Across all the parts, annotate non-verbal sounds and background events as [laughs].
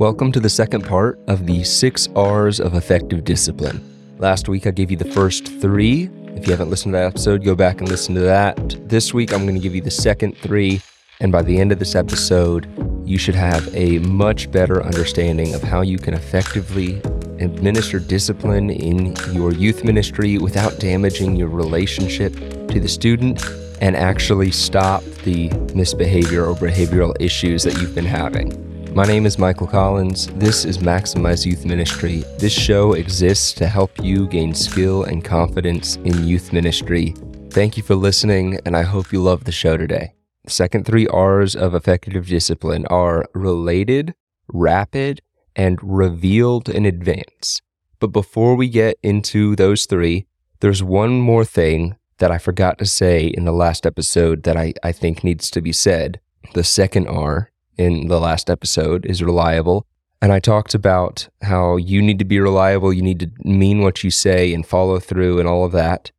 Welcome to the second part of the six R's of effective discipline. Last week I gave you the first three. If you haven't listened to that episode, go back and listen to that. This week I'm going to give you the second three. And by the end of this episode, you should have a much better understanding of how you can effectively administer discipline in your youth ministry without damaging your relationship to the student and actually stop the misbehavior or behavioral issues that you've been having. My name is Michael Collins. This is Maximize Youth Ministry. This show exists to help you gain skill and confidence in youth ministry. Thank you for listening, and I hope you love the show today. The second three R's of effective discipline are related, rapid, and revealed in advance. But before we get into those three, there's one more thing that I forgot to say in the last episode that I, I think needs to be said. The second R in the last episode is reliable. And I talked about how you need to be reliable, you need to mean what you say and follow through and all of that.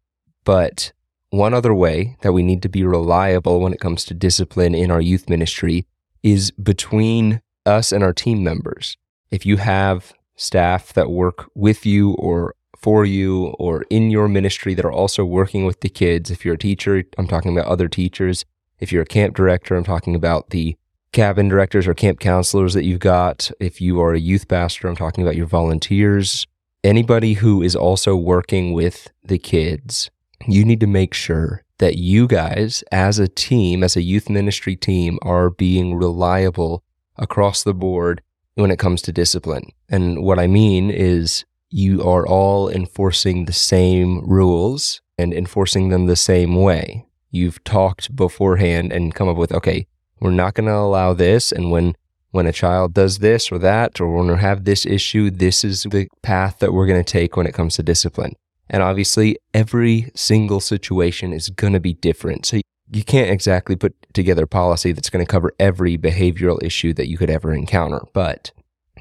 But one other way that we need to be reliable when it comes to discipline in our youth ministry is between us and our team members. If you have staff that work with you or for you or in your ministry that are also working with the kids, if you're a teacher, I'm talking about other teachers. If you're a camp director, I'm talking about the cabin directors or camp counselors that you've got. If you are a youth pastor, I'm talking about your volunteers. Anybody who is also working with the kids, you need to make sure that you guys, as a team, as a youth ministry team, are being reliable across the board when it comes to discipline. And what I mean is you are all enforcing the same rules and enforcing them the same way. You've talked beforehand and come up with, okay, we're not going to allow this. And when when a child does this or that, or when we have this issue, this is the path that we're going to take when it comes to discipline. And obviously, every single situation is going to be different. So you can't exactly put together a policy that's going to cover every behavioral issue that you could ever encounter. But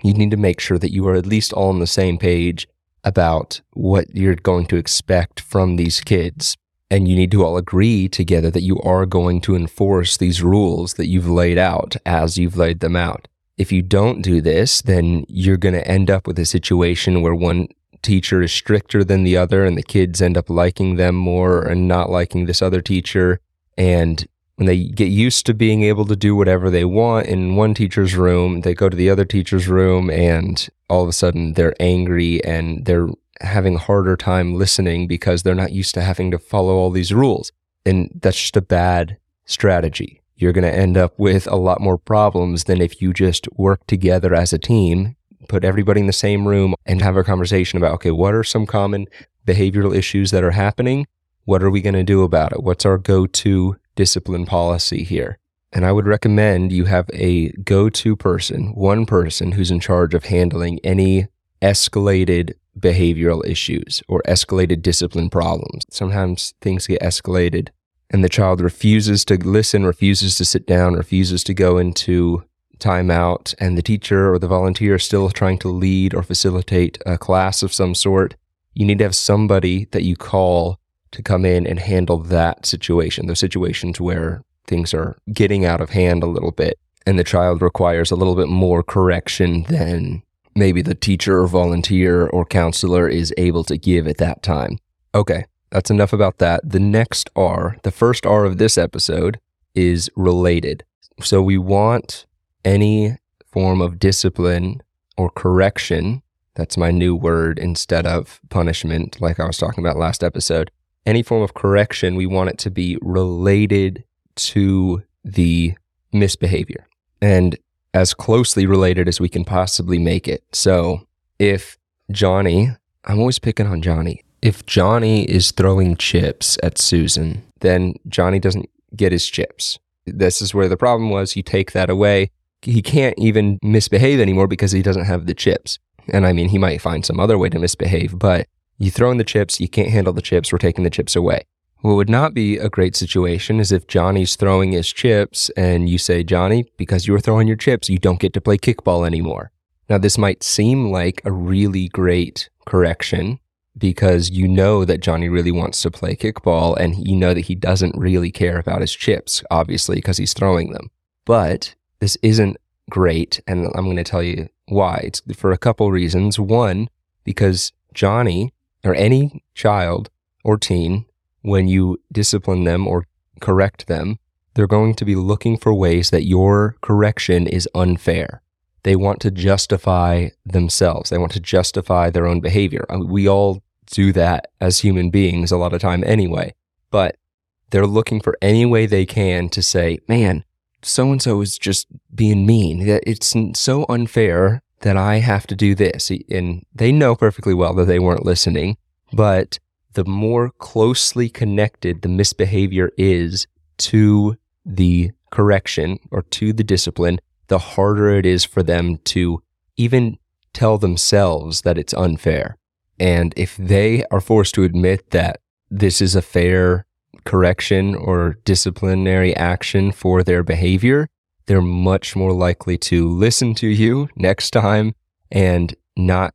you need to make sure that you are at least all on the same page about what you're going to expect from these kids and you need to all agree together that you are going to enforce these rules that you've laid out as you've laid them out. If you don't do this, then you're going to end up with a situation where one teacher is stricter than the other and the kids end up liking them more and not liking this other teacher. And when they get used to being able to do whatever they want in one teacher's room, they go to the other teacher's room and all of a sudden they're angry and they're having a harder time listening because they're not used to having to follow all these rules. And that's just a bad strategy. You're going to end up with a lot more problems than if you just work together as a team, put everybody in the same room and have a conversation about, okay, what are some common behavioral issues that are happening? What are we going to do about it? What's our go to discipline policy here? And I would recommend you have a go to person, one person who's in charge of handling any escalated behavioral issues or escalated discipline problems. Sometimes things get escalated and the child refuses to listen, refuses to sit down, refuses to go into timeout, and the teacher or the volunteer is still trying to lead or facilitate a class of some sort. You need to have somebody that you call to come in and handle that situation, those situations where things are getting out of hand a little bit and the child requires a little bit more correction than maybe the teacher or volunteer or counselor is able to give at that time. Okay, that's enough about that. The next R, the first R of this episode, is related. So we want any form of discipline or correction. That's my new word instead of punishment, like I was talking about last episode. Any form of correction, we want it to be related to the misbehavior. And as closely related as we can possibly make it. So if Johnny, I'm always picking on Johnny. If Johnny is throwing chips at Susan, then Johnny doesn't get his chips. This is where the problem was. You take that away. He can't even misbehave anymore because he doesn't have the chips. And I mean, he might find some other way to misbehave, but you throw in the chips, you can't handle the chips, we're taking the chips away. What would not be a great situation is if Johnny's throwing his chips and you say, Johnny, because you were throwing your chips, you don't get to play kickball anymore. Now, this might seem like a really great correction because you know that Johnny really wants to play kickball and you know that he doesn't really care about his chips, obviously, because he's throwing them. But this isn't great. And I'm going to tell you why. It's for a couple reasons. One, because Johnny or any child or teen, when you discipline them or correct them, they're going to be looking for ways that your correction is unfair. They want to justify themselves. They want to justify their own behavior. I mean, we all do that as human beings a lot of time anyway. But they're looking for any way they can to say, man, so and so is just being mean. It's so unfair that I have to do this. And they know perfectly well that they weren't listening. But the more closely connected the misbehavior is to the correction or to the discipline, the harder it is for them to even tell themselves that it's unfair. And if they are forced to admit that this is a fair correction or disciplinary action for their behavior, they're much more likely to listen to you next time and not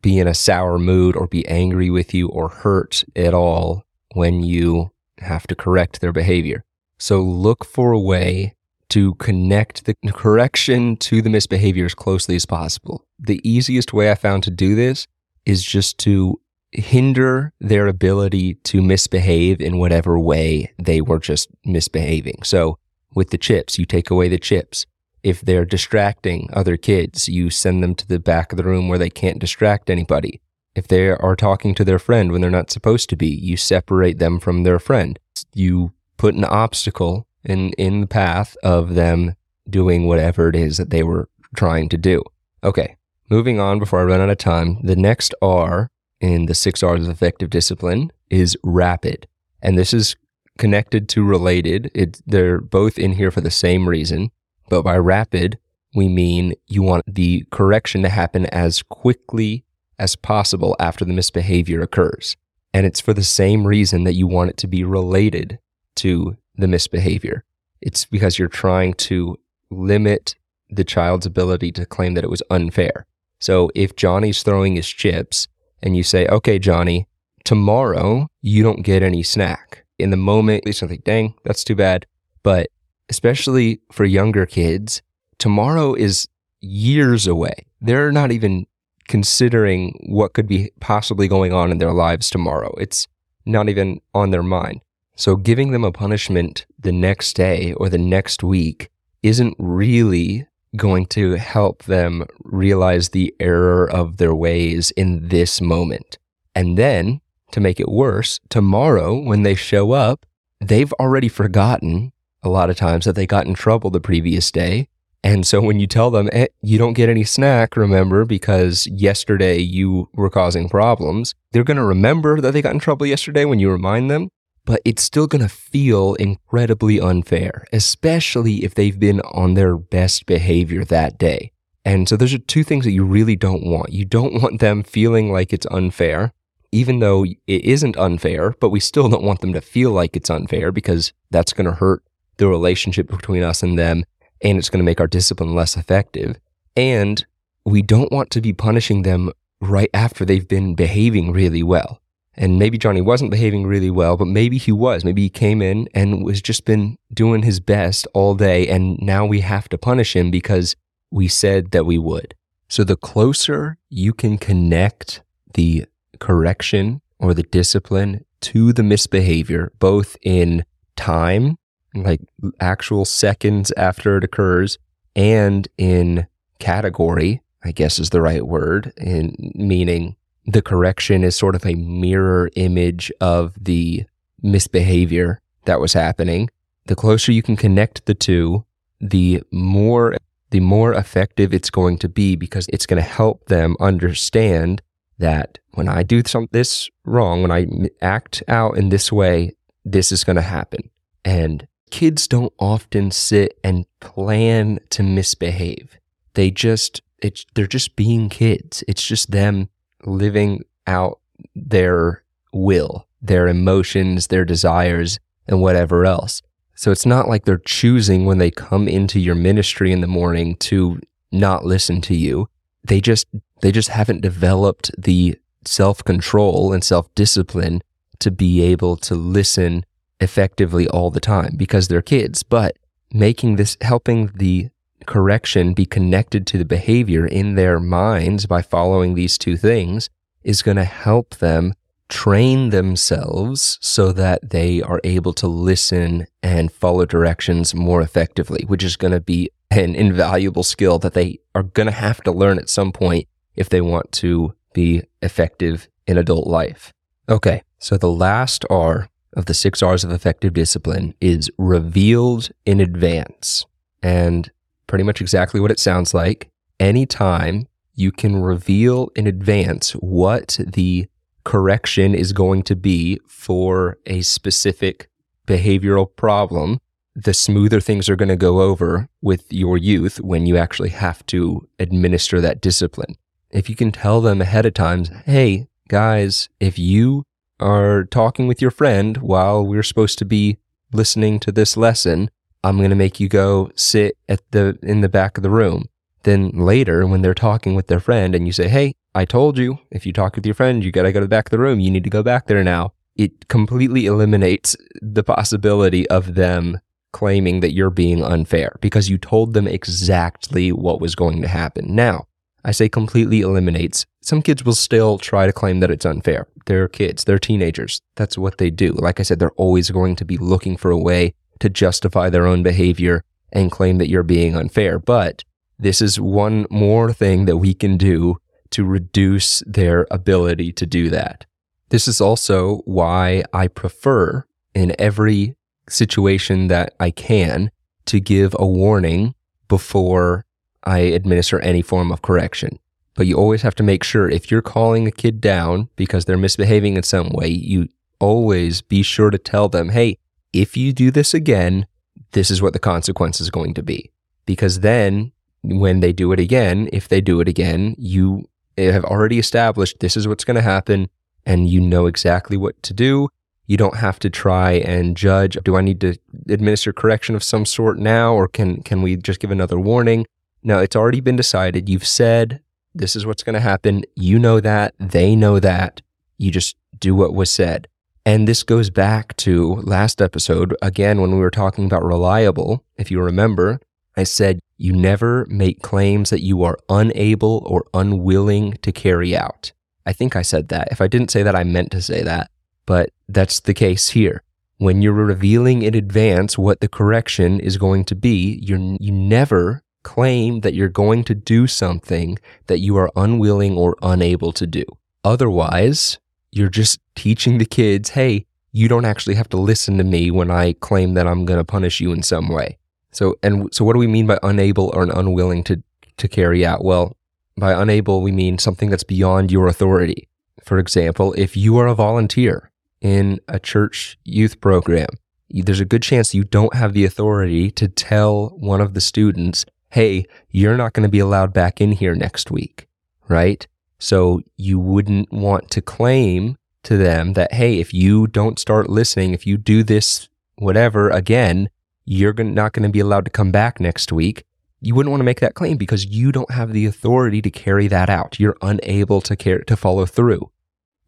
be in a sour mood or be angry with you or hurt at all when you have to correct their behavior. So look for a way to connect the [laughs] correction to the misbehavior as closely as possible. The easiest way I found to do this is just to hinder their ability to misbehave in whatever way they were just misbehaving. So with the chips, you take away the chips. If they're distracting other kids, you send them to the back of the room where they can't distract anybody. If they are talking to their friend when they're not supposed to be, you separate them from their friend. You put an obstacle in, in the path of them doing whatever it is that they were trying to do. Okay, moving on before I run out of time. The next R in the six R's of effective discipline is rapid. And this is connected to related. It, they're both in here for the same reason. But by rapid, we mean you want the correction to happen as quickly as possible after the misbehavior occurs. And it's for the same reason that you want it to be related to the misbehavior. It's because you're trying to limit the child's ability to claim that it was unfair. So if Johnny's throwing his chips and you say, okay, Johnny, tomorrow you don't get any snack. In the moment, you think, dang, that's too bad. But especially for younger kids, tomorrow is years away. They're not even considering what could be possibly going on in their lives tomorrow. It's not even on their mind. So giving them a punishment the next day or the next week isn't really going to help them realize the error of their ways in this moment. And then, to make it worse, tomorrow when they show up, they've already forgotten a lot of times that they got in trouble the previous day. And so when you tell them, eh, you don't get any snack, remember, because yesterday you were causing problems, they're going to remember that they got in trouble yesterday when you remind them but it's still going to feel incredibly unfair, especially if they've been on their best behavior that day. And so those are two things that you really don't want. You don't want them feeling like it's unfair, even though it isn't unfair, but we still don't want them to feel like it's unfair because that's going to hurt the relationship between us and them and it's going to make our discipline less effective. And we don't want to be punishing them right after they've been behaving really well. And maybe Johnny wasn't behaving really well, but maybe he was. Maybe he came in and was just been doing his best all day. And now we have to punish him because we said that we would. So the closer you can connect the correction or the discipline to the misbehavior, both in time, like actual seconds after it occurs, and in category, I guess is the right word, in meaning the correction is sort of a mirror image of the misbehavior that was happening. The closer you can connect the two, the more the more effective it's going to be because it's going to help them understand that when I do some this wrong, when I act out in this way, this is going to happen. And kids don't often sit and plan to misbehave. They just it's they're just being kids. It's just them living out their will, their emotions, their desires, and whatever else. So it's not like they're choosing when they come into your ministry in the morning to not listen to you. They just they just haven't developed the self-control and self-discipline to be able to listen effectively all the time because they're kids. But making this helping the correction be connected to the behavior in their minds by following these two things is going to help them train themselves so that they are able to listen and follow directions more effectively, which is going to be an invaluable skill that they are going to have to learn at some point if they want to be effective in adult life. Okay, so the last R of the six R's of effective discipline is revealed in advance. And pretty much exactly what it sounds like. Anytime you can reveal in advance what the correction is going to be for a specific behavioral problem, the smoother things are going to go over with your youth when you actually have to administer that discipline. If you can tell them ahead of time, hey, guys, if you are talking with your friend while we're supposed to be listening to this lesson, I'm going to make you go sit at the in the back of the room. Then later when they're talking with their friend and you say, "Hey, I told you, if you talk with your friend, you got to go to the back of the room. You need to go back there now." It completely eliminates the possibility of them claiming that you're being unfair because you told them exactly what was going to happen. Now, I say completely eliminates. Some kids will still try to claim that it's unfair. They're kids, they're teenagers. That's what they do. Like I said, they're always going to be looking for a way to justify their own behavior and claim that you're being unfair. But this is one more thing that we can do to reduce their ability to do that. This is also why I prefer in every situation that I can to give a warning before I administer any form of correction. But you always have to make sure if you're calling a kid down because they're misbehaving in some way, you always be sure to tell them, hey, if you do this again, this is what the consequence is going to be. Because then when they do it again, if they do it again, you have already established this is what's going to happen and you know exactly what to do. You don't have to try and judge. Do I need to administer correction of some sort now or can, can we just give another warning? No, it's already been decided. You've said this is what's going to happen. You know that. They know that. You just do what was said. And this goes back to last episode, again, when we were talking about reliable. If you remember, I said you never make claims that you are unable or unwilling to carry out. I think I said that. If I didn't say that, I meant to say that. But that's the case here. When you're revealing in advance what the correction is going to be, you're you never claim that you're going to do something that you are unwilling or unable to do. Otherwise, you're just teaching the kids, hey, you don't actually have to listen to me when I claim that I'm going to punish you in some way. So, and so what do we mean by unable or unwilling to, to carry out? Well, by unable, we mean something that's beyond your authority. For example, if you are a volunteer in a church youth program, there's a good chance you don't have the authority to tell one of the students, hey, you're not going to be allowed back in here next week, right? So you wouldn't want to claim to them that, hey, if you don't start listening, if you do this, whatever, again, you're not going to be allowed to come back next week. You wouldn't want to make that claim because you don't have the authority to carry that out. You're unable to care to follow through.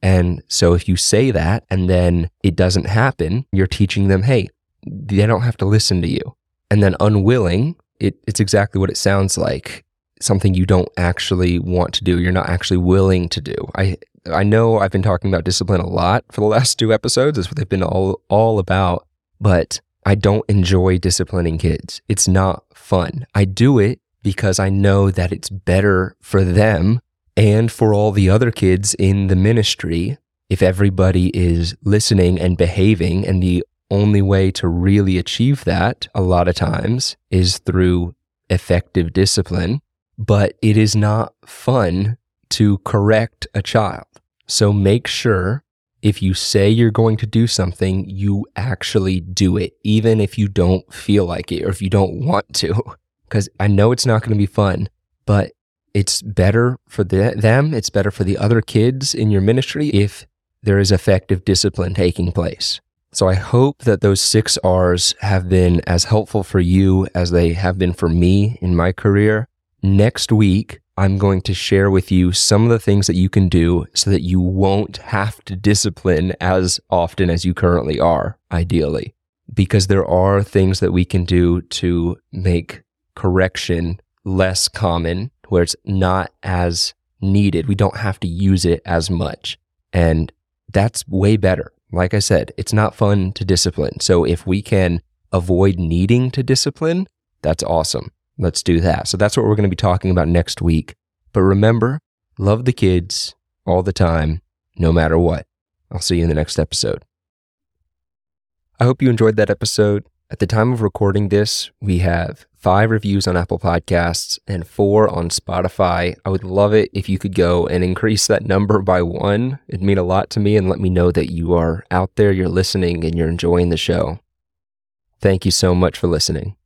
And so if you say that and then it doesn't happen, you're teaching them, hey, they don't have to listen to you. And then unwilling, it, it's exactly what it sounds like something you don't actually want to do. You're not actually willing to do. I I know I've been talking about discipline a lot for the last two episodes. That's what they've been all all about. But I don't enjoy disciplining kids. It's not fun. I do it because I know that it's better for them and for all the other kids in the ministry if everybody is listening and behaving. And the only way to really achieve that a lot of times is through effective discipline but it is not fun to correct a child. So make sure if you say you're going to do something, you actually do it, even if you don't feel like it or if you don't want to. Because I know it's not going to be fun, but it's better for the, them, it's better for the other kids in your ministry if there is effective discipline taking place. So I hope that those six R's have been as helpful for you as they have been for me in my career. Next week, I'm going to share with you some of the things that you can do so that you won't have to discipline as often as you currently are, ideally. Because there are things that we can do to make correction less common, where it's not as needed. We don't have to use it as much. And that's way better. Like I said, it's not fun to discipline. So if we can avoid needing to discipline, that's awesome. Let's do that. So that's what we're going to be talking about next week. But remember, love the kids all the time, no matter what. I'll see you in the next episode. I hope you enjoyed that episode. At the time of recording this, we have five reviews on Apple Podcasts and four on Spotify. I would love it if you could go and increase that number by one. It'd mean a lot to me and let me know that you are out there, you're listening, and you're enjoying the show. Thank you so much for listening.